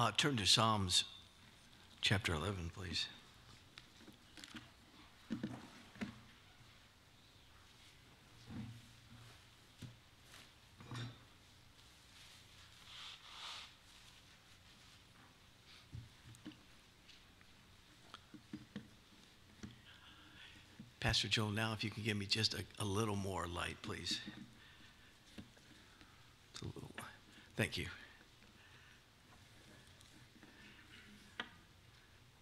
Uh, turn to Psalms chapter 11, please. Pastor Joel, now if you can give me just a, a little more light, please. Little, thank you.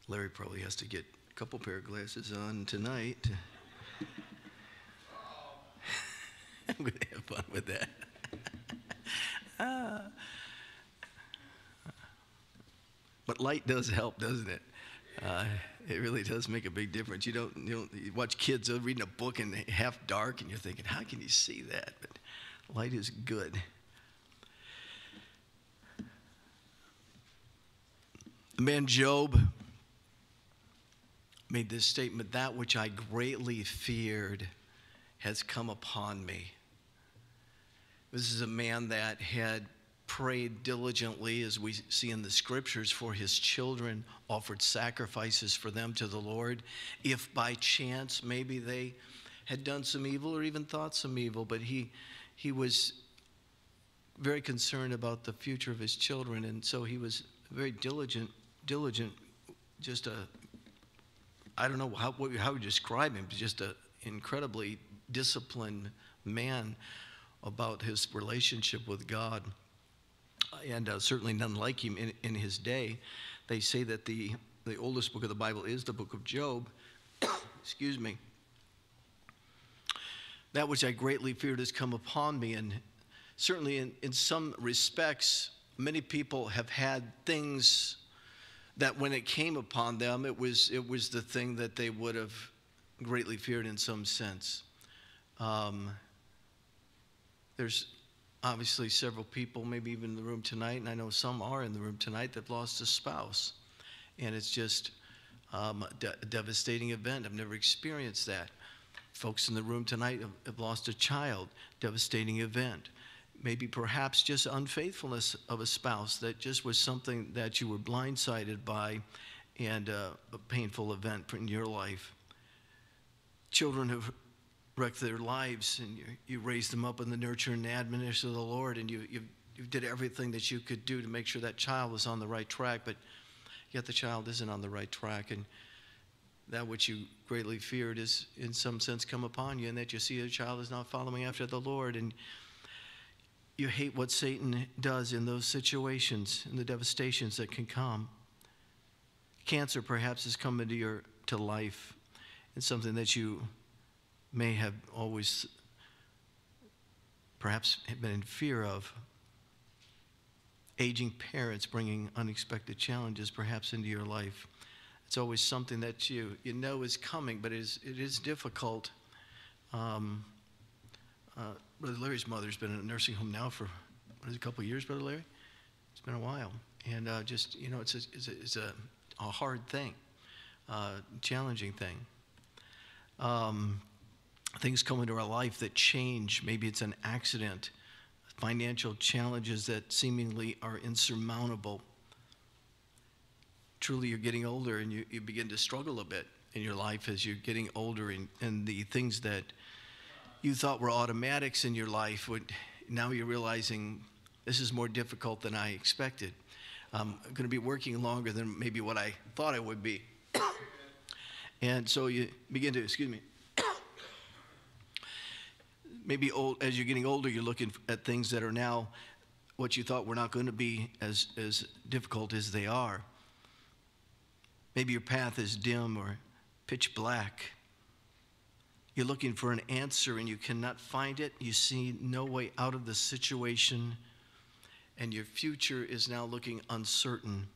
Larry probably has to get a couple pair of glasses on tonight. I'm going to have fun with that. uh, but light does help, doesn't it? Uh, it really does make a big difference. You don't, you don't you watch kids reading a book in half dark, and you're thinking, how can you see that? But light is good. The man Job made this statement that which I greatly feared has come upon me. This is a man that had prayed diligently, as we see in the scriptures, for his children, offered sacrifices for them to the Lord. If by chance maybe they had done some evil or even thought some evil, but he, he was very concerned about the future of his children, and so he was very diligent, diligent, just a, I don't know how, how would you describe him, just an incredibly disciplined man about his relationship with God and uh, certainly none like him in, in his day. They say that the, the oldest book of the Bible is the book of Job. Excuse me. That which I greatly feared has come upon me. And certainly, in, in some respects, many people have had things that when it came upon them, it was, it was the thing that they would have greatly feared in some sense. Um, there's obviously several people, maybe even in the room tonight, and I know some are in the room tonight, that lost a spouse. And it's just um, a, de- a devastating event. I've never experienced that. Folks in the room tonight have, have lost a child, devastating event. Maybe perhaps just unfaithfulness of a spouse that just was something that you were blindsided by and uh, a painful event in your life. Children have wrecked their lives and you, you raised them up in the nurture and admonition of the Lord and you, you, you did everything that you could do to make sure that child was on the right track, but yet the child isn't on the right track. And that which you greatly feared is in some sense come upon you and that you see the child is not following after the Lord and you hate what Satan does in those situations and the devastations that can come. Cancer perhaps has come into your to life. It's something that you may have always perhaps been in fear of. Aging parents bringing unexpected challenges perhaps into your life. It's always something that you, you know is coming, but it is, it is difficult. Um, uh, Brother Larry's mother's been in a nursing home now for what is it, a couple of years, Brother Larry? It's been a while. And uh, just, you know, it's a, it's a, it's a, a hard thing, uh, challenging thing. Um, things come into our life that change. Maybe it's an accident, financial challenges that seemingly are insurmountable. Truly, you're getting older and you, you begin to struggle a bit in your life as you're getting older, and, and the things that you thought were automatics in your life, would, now you're realizing this is more difficult than I expected. I'm going to be working longer than maybe what I thought I would be. and so you begin to, excuse me, maybe old, as you're getting older, you're looking at things that are now what you thought were not going to be as, as difficult as they are. Maybe your path is dim or pitch black. You're looking for an answer and you cannot find it. You see no way out of the situation, and your future is now looking uncertain.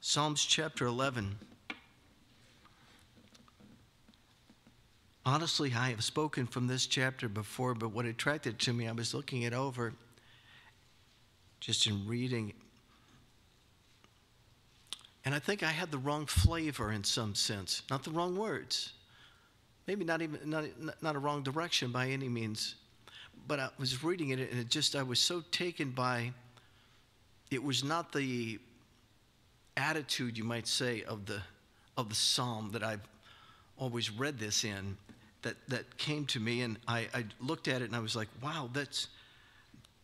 Psalms chapter 11 Honestly, I have spoken from this chapter before, but what attracted to me, I was looking it over just in reading. And I think I had the wrong flavor in some sense, not the wrong words. Maybe not even not, not a wrong direction by any means. But I was reading it and it just I was so taken by it was not the attitude, you might say, of the, of the psalm that I've always read this in that, that came to me. And I, I looked at it and I was like, wow, that's,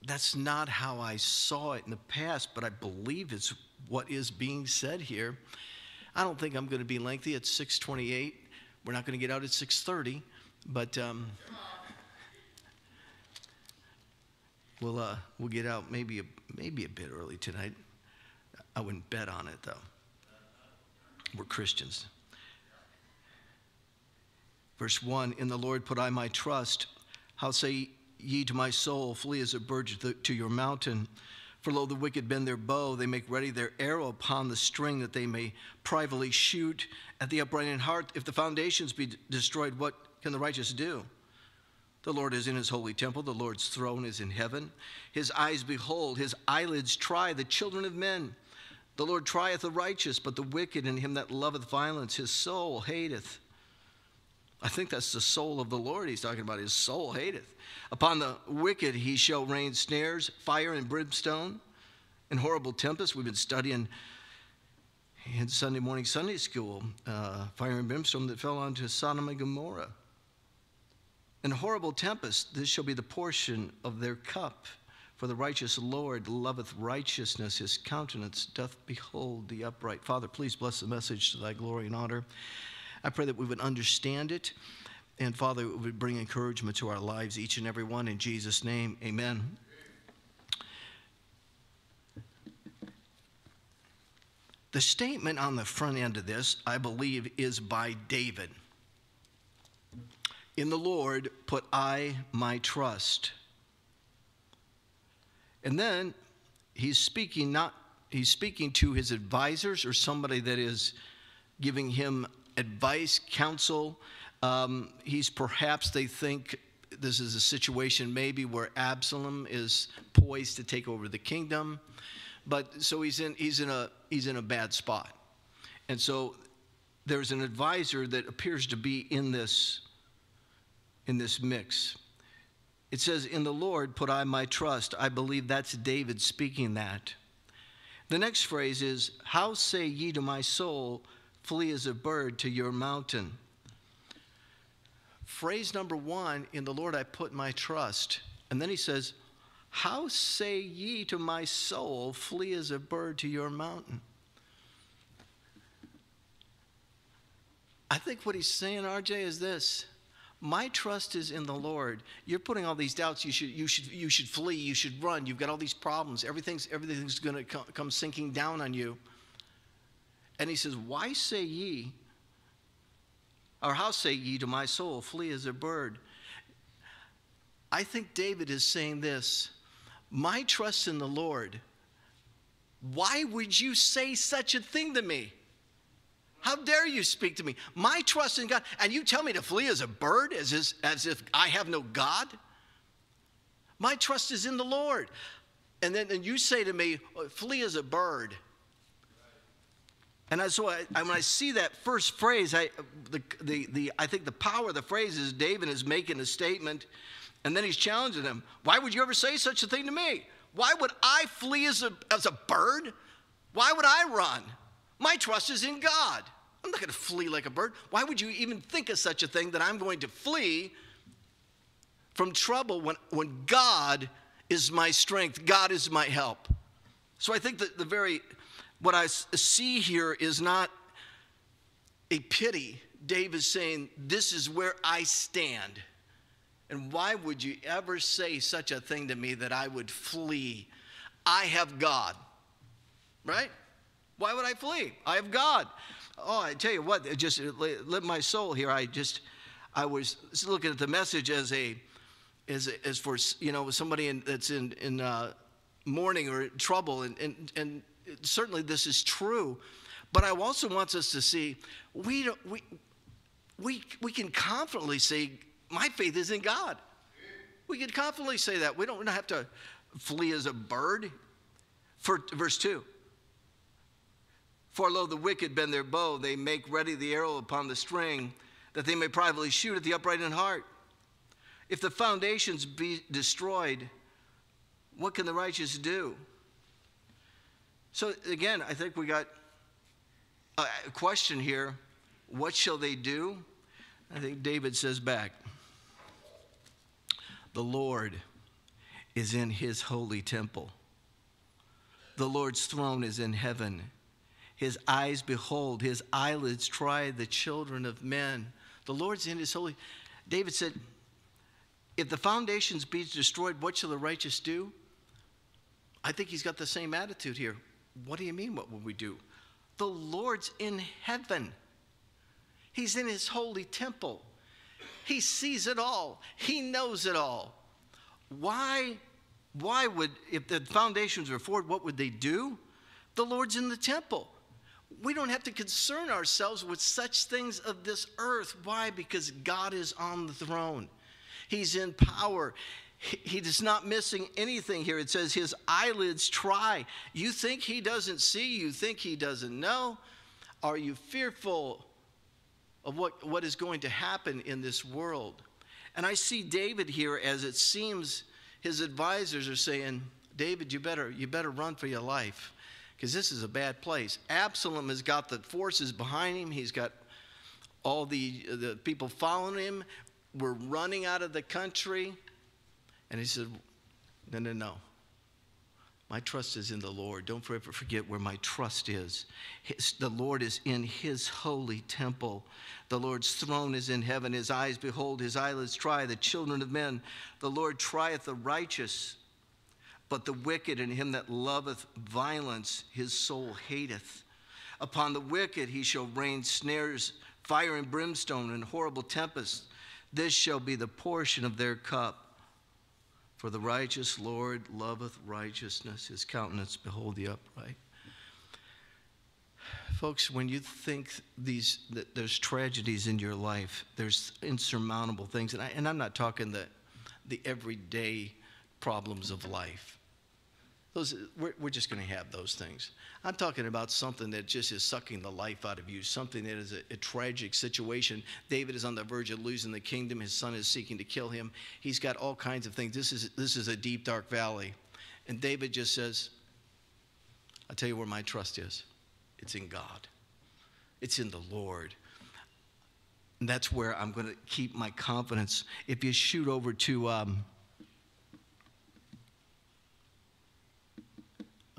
that's not how I saw it in the past, but I believe it's what is being said here. I don't think I'm going to be lengthy. It's 628. We're not going to get out at 630, but um, we'll, uh, we'll get out maybe a, maybe a bit early tonight. I wouldn't bet on it, though. We're Christians. Verse 1 In the Lord put I my trust. How say ye to my soul, Flee as a bird to your mountain? For lo, the wicked bend their bow, they make ready their arrow upon the string, that they may privately shoot at the upright in heart. If the foundations be destroyed, what can the righteous do? The Lord is in his holy temple, the Lord's throne is in heaven. His eyes behold, his eyelids try the children of men. The Lord trieth the righteous, but the wicked and him that loveth violence, his soul hateth. I think that's the soul of the Lord he's talking about. His soul hateth. Upon the wicked he shall rain snares, fire and brimstone, and horrible tempests. We've been studying in Sunday morning Sunday school uh, fire and brimstone that fell onto Sodom and Gomorrah. And horrible tempest, this shall be the portion of their cup. For the righteous Lord loveth righteousness, his countenance doth behold the upright. Father, please bless the message to thy glory and honor. I pray that we would understand it. And Father, it would bring encouragement to our lives, each and every one. In Jesus' name, amen. The statement on the front end of this, I believe, is by David. In the Lord put I my trust. And then he's speaking not he's speaking to his advisors or somebody that is giving him advice, counsel. Um, he's perhaps, they think, this is a situation maybe where Absalom is poised to take over the kingdom. But so he's in, he's in, a, he's in a bad spot. And so there's an advisor that appears to be in this, in this mix. It says, In the Lord put I my trust. I believe that's David speaking that. The next phrase is, How say ye to my soul, Flee as a bird to your mountain. Phrase number one in the Lord I put my trust. And then he says, How say ye to my soul, Flee as a bird to your mountain? I think what he's saying, RJ, is this. My trust is in the Lord. You're putting all these doubts. You should, you should, you should flee. You should run. You've got all these problems. Everything's, everything's going to come, come sinking down on you. And he says, Why say ye, or how say ye to my soul, flee as a bird? I think David is saying this My trust in the Lord. Why would you say such a thing to me? How dare you speak to me? My trust in God, and you tell me to flee as a bird, as, is, as if I have no God? My trust is in the Lord. And then and you say to me, flee as a bird. And I, so I, when I see that first phrase, I, the, the, the, I think the power of the phrase is David is making a statement, and then he's challenging them. Why would you ever say such a thing to me? Why would I flee as a, as a bird? Why would I run? My trust is in God. I'm not going to flee like a bird. Why would you even think of such a thing that I'm going to flee from trouble when, when God is my strength, God is my help? So I think that the very what I see here is not a pity. Dave is saying, This is where I stand. And why would you ever say such a thing to me that I would flee? I have God. Right? Why would I flee? I have God. Oh, I tell you what, it just lit my soul here. I just, I was looking at the message as a, as, as for, you know, somebody in, that's in, in uh, mourning or trouble. And, and, and certainly this is true, but I also want us to see we, we, we, we can confidently say, My faith is in God. We can confidently say that. We don't have to flee as a bird. For verse 2 For lo, the wicked bend their bow, they make ready the arrow upon the string, that they may privately shoot at the upright in heart. If the foundations be destroyed, what can the righteous do? So again, I think we got a question here. What shall they do? I think David says back, the Lord is in his holy temple. The Lord's throne is in heaven. His eyes behold, his eyelids try the children of men. The Lord's in his holy. David said, If the foundations be destroyed, what shall the righteous do? I think he's got the same attitude here. What do you mean, what will we do? The Lord's in heaven, he's in his holy temple. He sees it all, he knows it all. Why, why would, if the foundations were forward, what would they do? The Lord's in the temple. We don't have to concern ourselves with such things of this earth. Why? Because God is on the throne. He's in power. He is not missing anything here. It says his eyelids try. You think he doesn't see? You think he doesn't know? Are you fearful of what, what is going to happen in this world? And I see David here as it seems his advisors are saying, David, you better, you better run for your life because this is a bad place. Absalom has got the forces behind him. He's got all the, the people following him. We're running out of the country. And he said, No, no, no. My trust is in the Lord. Don't forever forget where my trust is. His, the Lord is in his holy temple. The Lord's throne is in heaven. His eyes behold, his eyelids try the children of men. The Lord trieth the righteous, but the wicked and him that loveth violence, his soul hateth. Upon the wicked he shall rain snares, fire and brimstone, and horrible tempests. This shall be the portion of their cup. For the righteous Lord loveth righteousness, his countenance behold the upright. Folks, when you think these that there's tragedies in your life, there's insurmountable things, and, I, and I'm not talking the, the everyday problems of life. Those, we're, we're just going to have those things. I'm talking about something that just is sucking the life out of you, something that is a, a, tragic situation. David is on the verge of losing the kingdom. His son is seeking to kill him. He's got all kinds of things. This is, this is a deep, dark valley. And David just says, I'll tell you where my trust is it's in God, it's in the Lord. And that's where I'm going to keep my confidence. If you shoot over to. Um,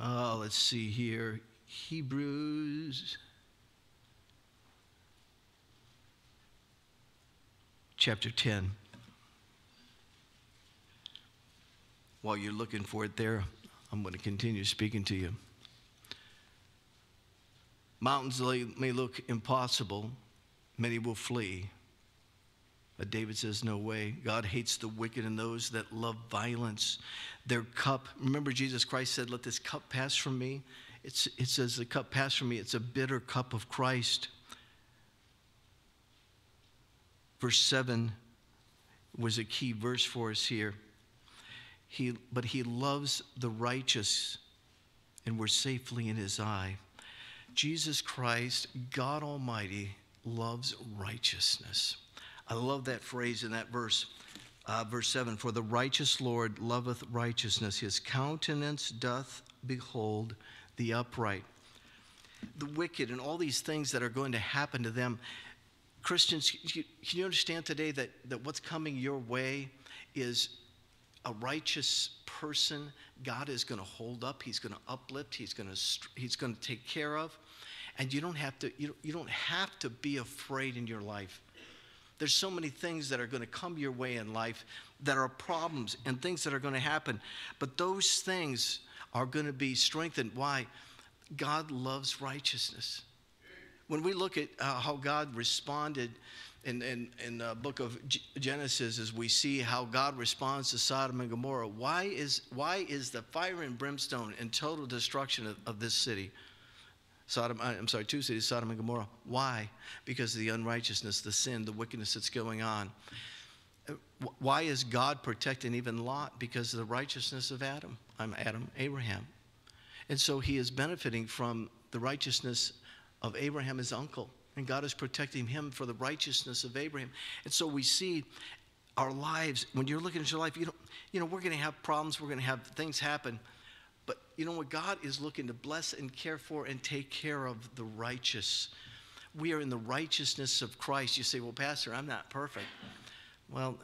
Uh, let's see here. Hebrews chapter 10. While you're looking for it there, I'm going to continue speaking to you. Mountains may look impossible, many will flee. But David says, No way. God hates the wicked and those that love violence. Their cup, remember Jesus Christ said, Let this cup pass from me? It's, it says, The cup pass from me. It's a bitter cup of Christ. Verse 7 was a key verse for us here. He, but he loves the righteous, and we're safely in his eye. Jesus Christ, God Almighty, loves righteousness. I love that phrase in that verse. Uh, verse 7 For the righteous Lord loveth righteousness, his countenance doth behold the upright. The wicked and all these things that are going to happen to them. Christians, can you understand today that, that what's coming your way is a righteous person God is going to hold up, He's going to uplift, He's going to, he's going to take care of. And you don't have to, you, you don't have to be afraid in your life. There's so many things that are going to come your way in life that are problems and things that are going to happen. But those things are going to be strengthened. Why? God loves righteousness. When we look at uh, how God responded in, in, in the book of Genesis, as we see how God responds to Sodom and Gomorrah, why is, why is the fire and brimstone and total destruction of, of this city? Sodom, uh, I'm sorry, two cities, Sodom and Gomorrah. Why? Because of the unrighteousness, the sin, the wickedness that's going on. Uh, why is God protecting even Lot? Because of the righteousness of Adam. I'm Adam, Abraham. And so he is benefiting from the righteousness of Abraham, his uncle. And God is protecting him for the righteousness of Abraham. And so we see our lives, when you're looking at your life, you know, you know we're going to have problems, we're going to have things happen. You know what? God is looking to bless and care for and take care of the righteous. We are in the righteousness of Christ. You say, well, Pastor, I'm not perfect. Well,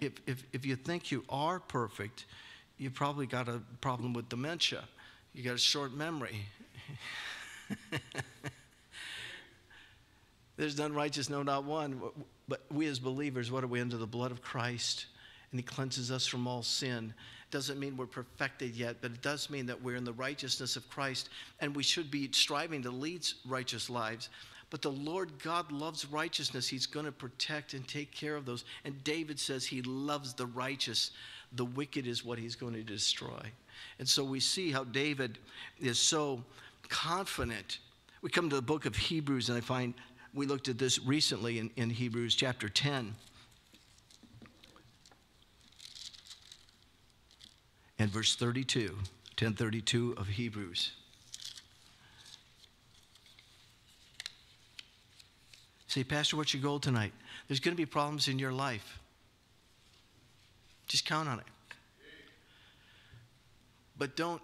if, if, if you think you are perfect, you probably got a problem with dementia. You got a short memory. There's none righteous, no, not one. But we as believers, what are we under the blood of Christ? And He cleanses us from all sin. Doesn't mean we're perfected yet, but it does mean that we're in the righteousness of Christ, and we should be striving to lead righteous lives. But the Lord God loves righteousness. He's going to protect and take care of those. And David says he loves the righteous. The wicked is what he's going to destroy. And so we see how David is so confident. We come to the book of Hebrews, and I find we looked at this recently in, in Hebrews chapter 10. And verse 32, 1032 of Hebrews. Say, Pastor, what's your goal tonight? There's going to be problems in your life. Just count on it. But don't,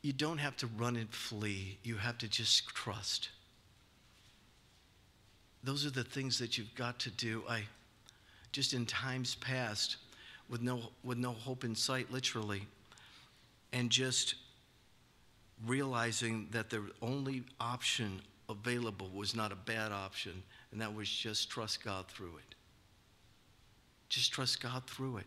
you don't have to run and flee. You have to just trust. Those are the things that you've got to do. I, just in times past, with no, with no hope in sight, literally, and just realizing that the only option available was not a bad option, and that was just trust God through it. Just trust God through it.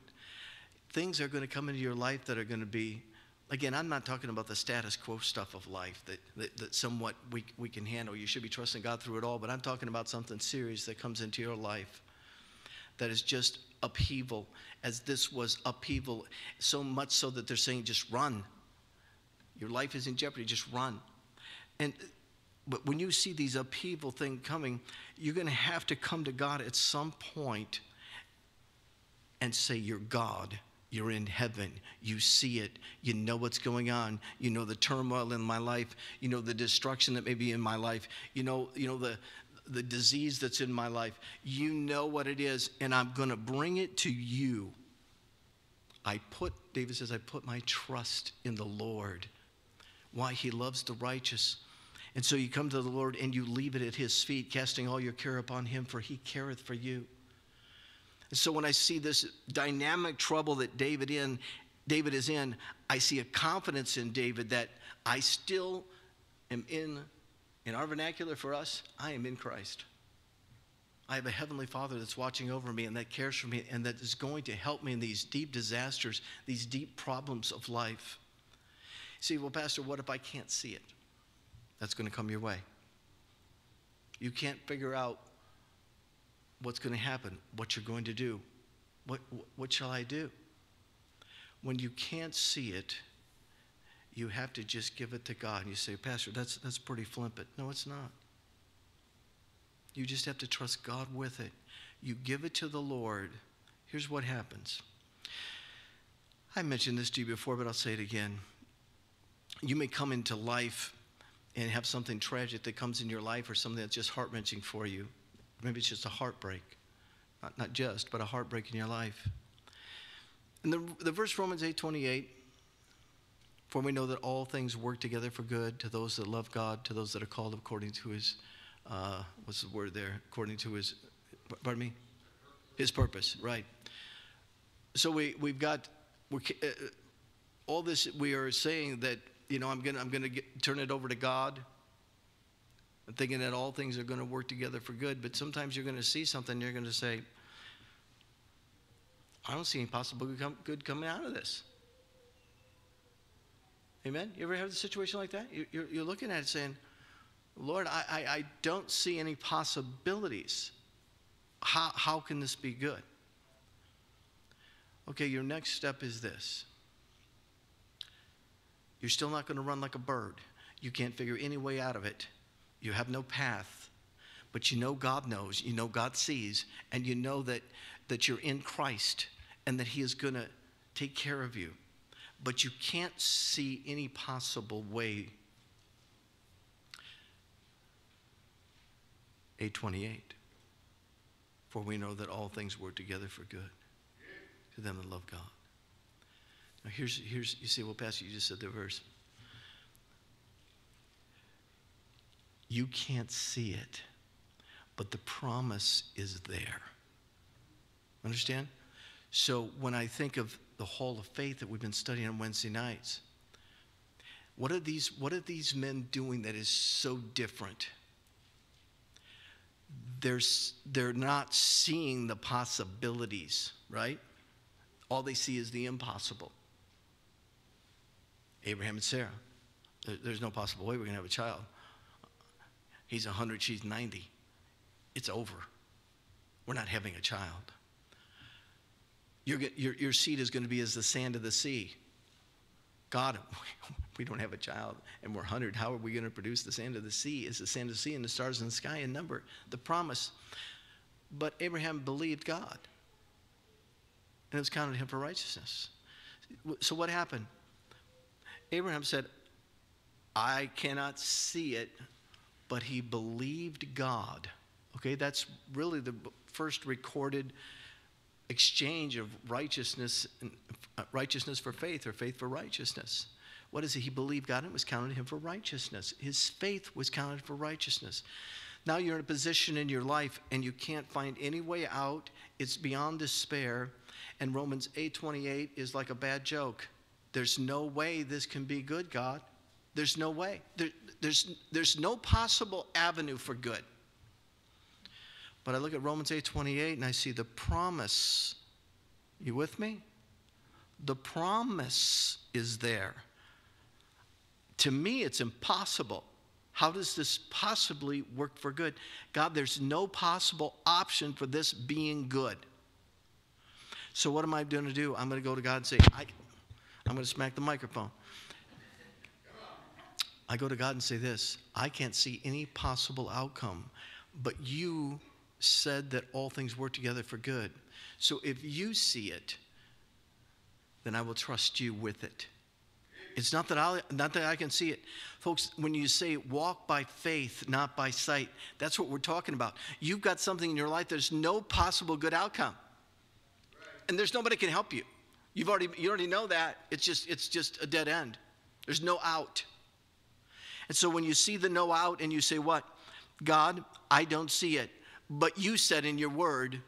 Things are going to come into your life that are going to be, again, I'm not talking about the status quo stuff of life that, that, that somewhat we, we can handle. You should be trusting God through it all, but I'm talking about something serious that comes into your life that is just upheaval, as this was upheaval, so much so that they're saying, just run. Your life is in jeopardy, just run. And but when you see these upheaval thing coming, you're going to have to come to God at some point and say, You're God. You're in heaven. You see it. You know what's going on. You know the turmoil in my life. You know the destruction that may be in my life. You know, you know the, the disease that's in my life. You know what it is, and I'm going to bring it to you. I put, David says, I put my trust in the Lord. Why? He loves the righteous. And so you come to the Lord and you leave it at his feet, casting all your care upon him, for he careth for you. And so when I see this dynamic trouble that David in, David is in, I see a confidence in David that I still am in, in our vernacular for us, I am in Christ. I have a heavenly Father that's watching over me and that cares for me and that is going to help me in these deep disasters, these deep problems of life. See, well, Pastor, what if I can't see it? That's going to come your way. You can't figure out what's going to happen, what you're going to do. What, what shall I do? When you can't see it, you have to just give it to God. And you say, Pastor, that's, that's pretty flippant. No, it's not. You just have to trust God with it. You give it to the Lord. Here's what happens. I mentioned this to you before, but I'll say it again. You may come into life and have something tragic that comes in your life or something that's just heart wrenching for you. Maybe it's just a heartbreak. Not, not just, but a heartbreak in your life. And the, the verse Romans 8 28, for we know that all things work together for good to those that love God, to those that are called according to his, uh, what's the word there? According to his, pardon me? His purpose, right. So we, we've got, we're, uh, all this, we are saying that you know, I'm going to I'm gonna turn it over to God. I'm thinking that all things are going to work together for good, but sometimes you're going to see something, you're going to say, I don't see any possible good coming out of this. Amen? You ever have a situation like that? You're, you're looking at it saying, Lord, I, I, I don't see any possibilities. How, how can this be good? Okay, your next step is this you're still not going to run like a bird. You can't figure any way out of it. You have no path. But you know God knows, you know God sees, and you know that, that you're in Christ and that He is going to take care of you. But you can't see any possible way. 828. For we know that all things work together for good to them that love God Now here's, here's, you say, well, Pastor, you just said the verse. You can't see it, but the promise is there. Understand? So when I think of the hall of faith that we've been studying on Wednesday nights, what are these, what are these men doing that is so different? They're, they're not seeing the possibilities, right? All they see is the impossible. Abraham and Sarah. There's no possible way we're going to have a child. He's 100, she's 90. It's over. We're not having a child. Your, your, your seed is going to be as the sand of the sea. God, we don't have a child and we're 100. How are we going to produce the sand of the sea? Is the sand of the sea and the stars in the sky in number? The promise. But Abraham believed God, and it was counted to him for righteousness. So what happened? Abraham said, I cannot see it, but he believed God. Okay, that's really the first recorded exchange of righteousness, uh, righteousness for faith or faith for righteousness. What is it? He believed God and it was counted to him for righteousness. His faith was counted for righteousness. Now you're in a position in your life and you can't find any way out. It's beyond despair. And Romans 8:28 is like a bad joke. There's no way this can be good, God. There's no way. There, there's, there's no possible avenue for good. But I look at Romans 8:28 and I see the promise. You with me? The promise is there. To me, it's impossible. How does this possibly work for good? God, there's no possible option for this being good. So, what am I going to do? I'm going to go to God and say, I, I'm going to smack the microphone. I go to God and say this I can't see any possible outcome, but you said that all things work together for good. So if you see it, then I will trust you with it. It's not that I not that I can see it. Folks, when you say walk by faith, not by sight, that's what we're talking about. You've got something in your life there's no possible good outcome. And there's nobody can help you. You've already you already know that. It's just it's just a dead end. There's no out. And so when you see the no out and you say, What? God, I don't see it. But you said in your word,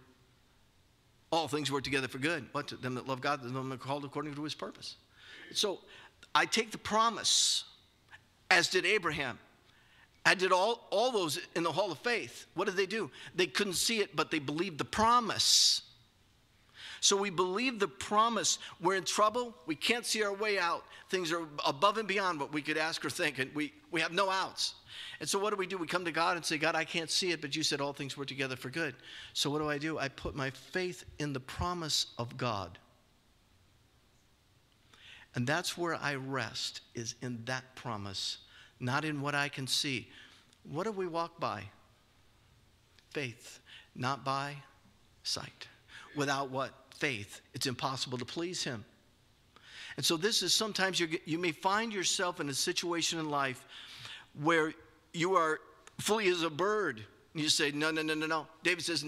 all things work together for good. What? To them that love God, them that are called according to his purpose. So I take the promise, as did Abraham. I did all, all those in the hall of faith. What did they do? They couldn't see it, but they believed the promise. So we believe the promise. We're in trouble. We can't see our way out. Things are above and beyond what we could ask or think, and we, we have no outs. And so what do we do? We come to God and say, God, I can't see it, but you said all things work together for good. So what do I do? I put my faith in the promise of God. And that's where I rest, is in that promise, not in what I can see. What do we walk by? Faith, not by sight. Without what? faith, it's impossible to please Him. And so, this is sometimes you may find yourself in a situation in life where you are fully as a bird. And you say, No, no, no, no, no. David says,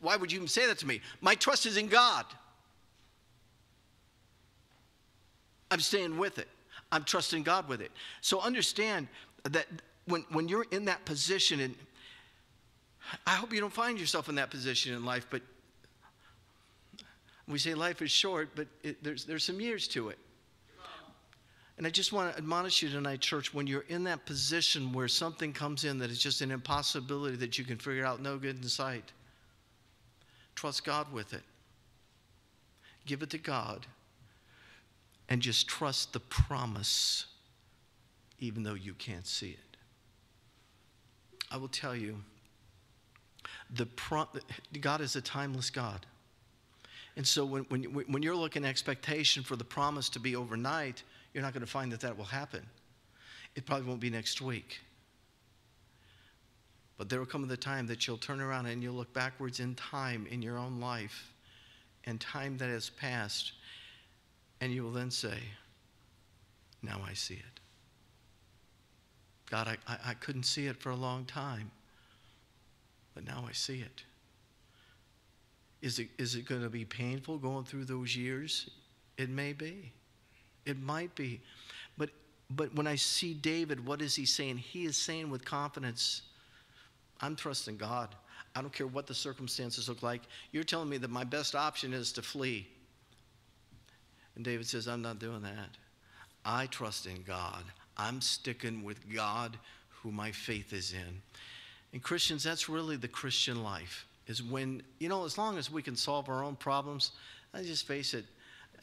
Why would you even say that to me? My trust is in God. I'm staying with it. I'm trusting God with it. So understand that when, when you're in that position, and I hope you don't find yourself in that position in life, but we say life is short, but it, there's, there's some years to it. And I just want to admonish you tonight, church, when you're in that position where something comes in that is just an impossibility that you can figure out no good in sight, trust God with it. Give it to God and just trust the promise, even though you can't see it. I will tell you, the pro- God is a timeless God. And so when, when, when you're looking at expectation for the promise to be overnight, you're not going to find that that will happen. It probably won't be next week. But there will come the time that you'll turn around and you'll look backwards in time in your own life and time that has passed, and you will then say, Now I see it. God, I, I, I couldn't see it for a long time, but now I see it. Is it, is it going to be painful going through those years? It may be. It might be. But, but when I see David, what is he saying? He is saying with confidence, I'm trusting God. I don't care what the circumstances look like. You're telling me that my best option is to flee. And David says, I'm not doing that. I trust in God. I'm sticking with God who my faith is in. And Christians, that's really the Christian life, is when, you know, as long as we can solve our own problems, I just face it,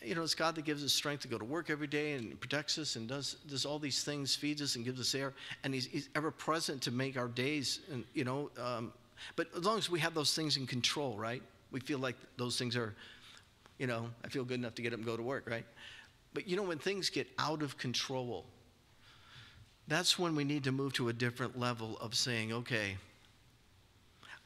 you know, it's God that gives us strength to go to work every day and protects us and does, does all these things, feeds us and gives us air. And He's, he's ever present to make our days, and, you know, um, but as long as we have those things in control, right? We feel like those things are, you know, I feel good enough to get up and go to work, right? But you know, when things get out of control, that's when we need to move to a different level of saying, okay,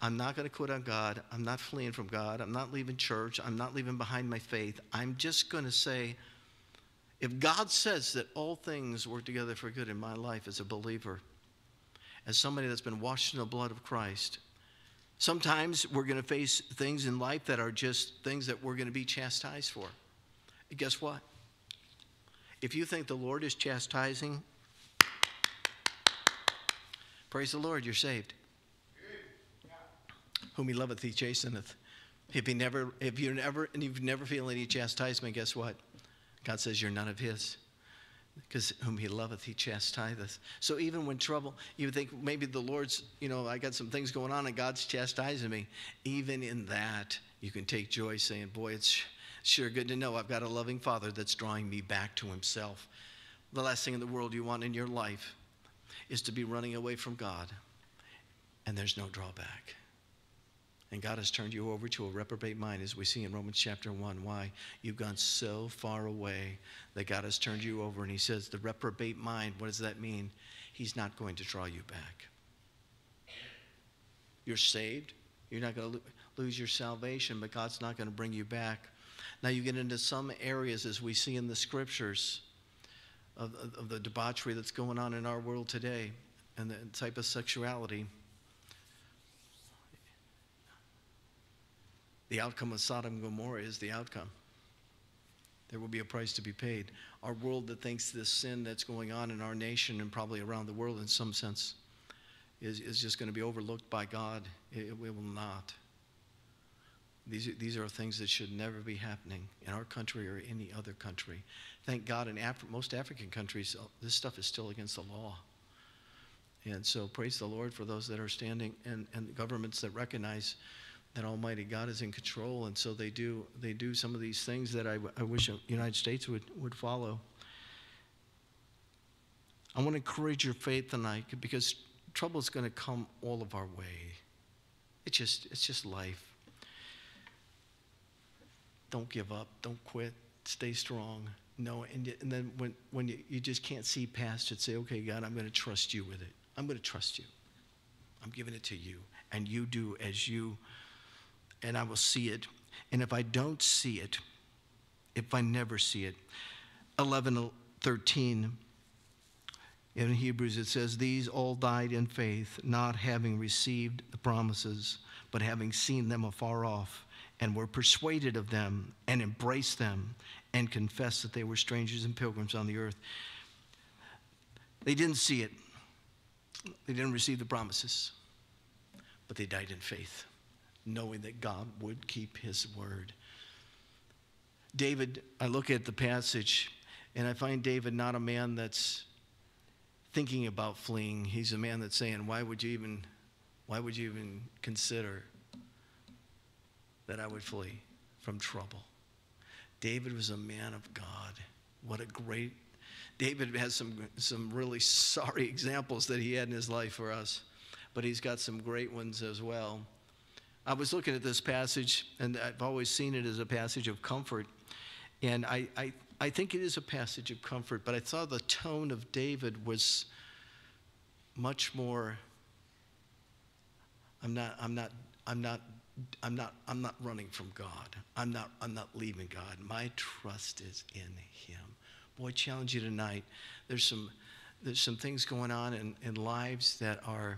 I'm not going to quit on God. I'm not fleeing from God. I'm not leaving church. I'm not leaving behind my faith. I'm just going to say, if God says that all things work together for good in my life as a believer, as somebody that's been washed in the blood of Christ, sometimes we're going to face things in life that are just things that we're going to be chastised for. And guess what? If you think the Lord is chastising Praise the Lord, you're saved. Whom he loveth, he chasteneth. If he never, if you never, and you've never feel any chastisement, guess what? God says you're none of his. Because whom he loveth, he chastiseth. So even when trouble, you think maybe the Lord's, you know, I got some things going on and God's chastising me. Even in that, you can take joy saying, boy, it's sure good to know I've got a loving Father that's drawing me back to himself. The last thing in the world you want in your life is to be running away from God, and there's no drawback. And God has turned you over to a reprobate mind, as we see in Romans chapter 1. Why? You've gone so far away that God has turned you over. And He says, the reprobate mind, what does that mean? He's not going to draw you back. You're saved. You're not going to lose your salvation, but God's not going to bring you back. Now, you get into some areas, as we see in the scriptures, of, of the debauchery that's going on in our world today and the type of sexuality. The outcome of Sodom and Gomorrah is the outcome. There will be a price to be paid. Our world that thinks this sin that's going on in our nation and probably around the world in some sense is, is just going to be overlooked by God. It, it will not. These, these are things that should never be happening in our country or any other country. Thank God in Af- most African countries, uh, this stuff is still against the law. And so praise the Lord for those that are standing and, and governments that recognize that Almighty God is in control. And so they do, they do some of these things that I, I wish the United States would, would follow. I want to encourage your faith tonight because trouble is going to come all of our way. It's just, it's just life. Don't give up. Don't quit. Stay strong. No, and, and then when, when you, you just can't see past it, say, okay, God, I'm going to trust you with it. I'm going to trust you. I'm giving it to you. And you do as you, and I will see it. And if I don't see it, if I never see it, 11, 13, in Hebrews it says, These all died in faith, not having received the promises, but having seen them afar off and were persuaded of them and embraced them and confessed that they were strangers and pilgrims on the earth. They didn't see it, they didn't receive the promises, but they died in faith, knowing that God would keep his word. David, I look at the passage and I find David not a man that's thinking about fleeing. He's a man that's saying, Why would you even, why would you even consider that I would flee from trouble. David was a man of God. What a great David has some some really sorry examples that he had in his life for us, but he's got some great ones as well. I was looking at this passage, and I've always seen it as a passage of comfort. And I, I, I think it is a passage of comfort, but I thought the tone of David was much more I'm not, I'm not, I'm not I'm not, I'm not running from God. I'm not, I'm not leaving God. My trust is in Him. Boy, I challenge you tonight. There's some, there's some things going on in, in lives that are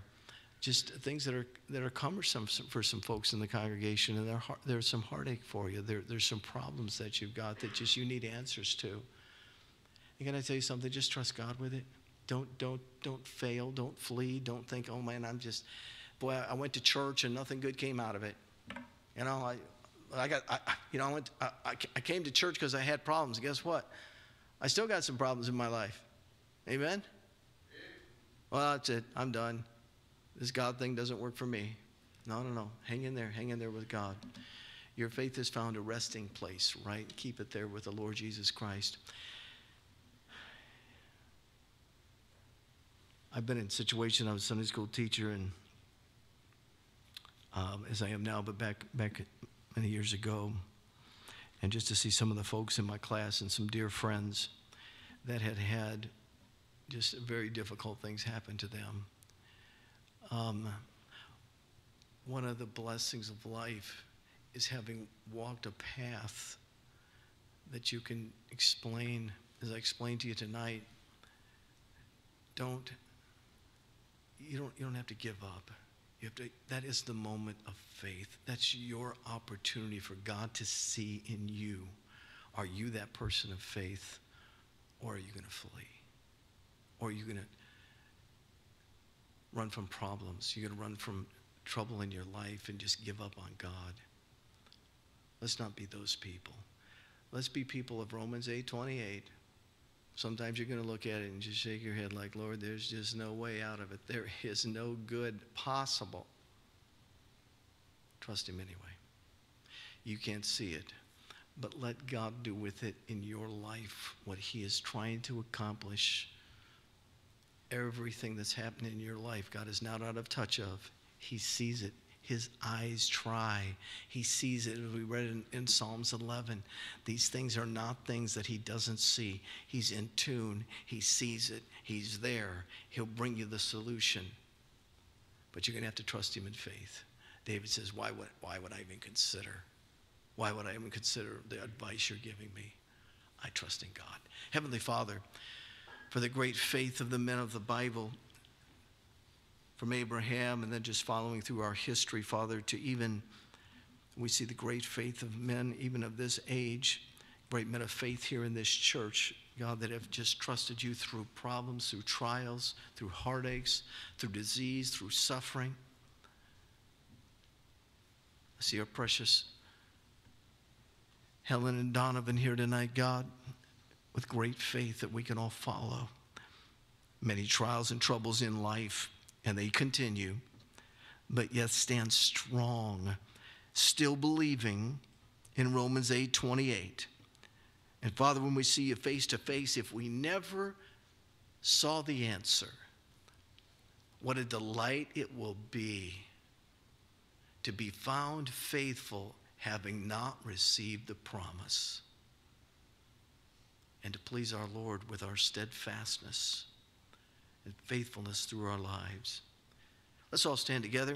just things that are, that are cumbersome for some folks in the congregation, and there's some heartache for you. There, there's some problems that you've got that just you need answers to. And can I tell you something? Just trust God with it. Don't don't don't fail. Don't flee. Don't think, oh man, I'm just boy. I went to church and nothing good came out of it. You know, I I got I, you know I went I, I came to church because I had problems. Guess what? I still got some problems in my life. Amen. Well, that's it. I'm done. This God thing doesn't work for me. No, no, no. Hang in there. Hang in there with God. Your faith has found a resting place, right? Keep it there with the Lord Jesus Christ. I've been in situations. I was a Sunday school teacher, and um, as I am now, but back back many years ago, and just to see some of the folks in my class and some dear friends that had had just very difficult things happen to them. Um, one of the blessings of life is having walked a path that you can explain, as I explained to you tonight. Don't you don't you don't have to give up. You have to that is the moment of faith. That's your opportunity for God to see in you. Are you that person of faith or are you going to flee? Or are you going to run from problems? You're going to run from trouble in your life and just give up on God. Let's not be those people. Let's be people of Romans 8 28. Sometimes you're going to look at it and just shake your head like, Lord, there's just no way out of it. There is no good possible. Trust Him anyway. You can't see it, but let God do with it in your life what He is trying to accomplish. Everything that's happening in your life, God is not out of touch of. He sees it his eyes try. He sees it. We read in, in, Psalms 11. These things are not things that he doesn't see. He's in tune. He sees it. He's there. He'll bring you the solution. But you're going to have to trust him in faith. David says, why would, why would I even consider? Why would I even consider the advice you're giving me? I trust in God. Heavenly Father, for the great faith of the men of the Bible, from Abraham and then just following through our history, Father, to even we see the great faith of men, even of this age, great men of faith here in this church, God, that have just trusted you through problems, through trials, through heartaches, through disease, through suffering. I see our precious Helen and Donovan here tonight, God, with great faith that we can all follow. Many trials and troubles in life and they continue, but yet stand strong, still believing in Romans 8 28. And Father, when we see you face to face, if we never saw the answer, what a delight it will be to be found faithful, having not received the promise, and to please our Lord with our steadfastness and faithfulness through our lives. Let's all stand together.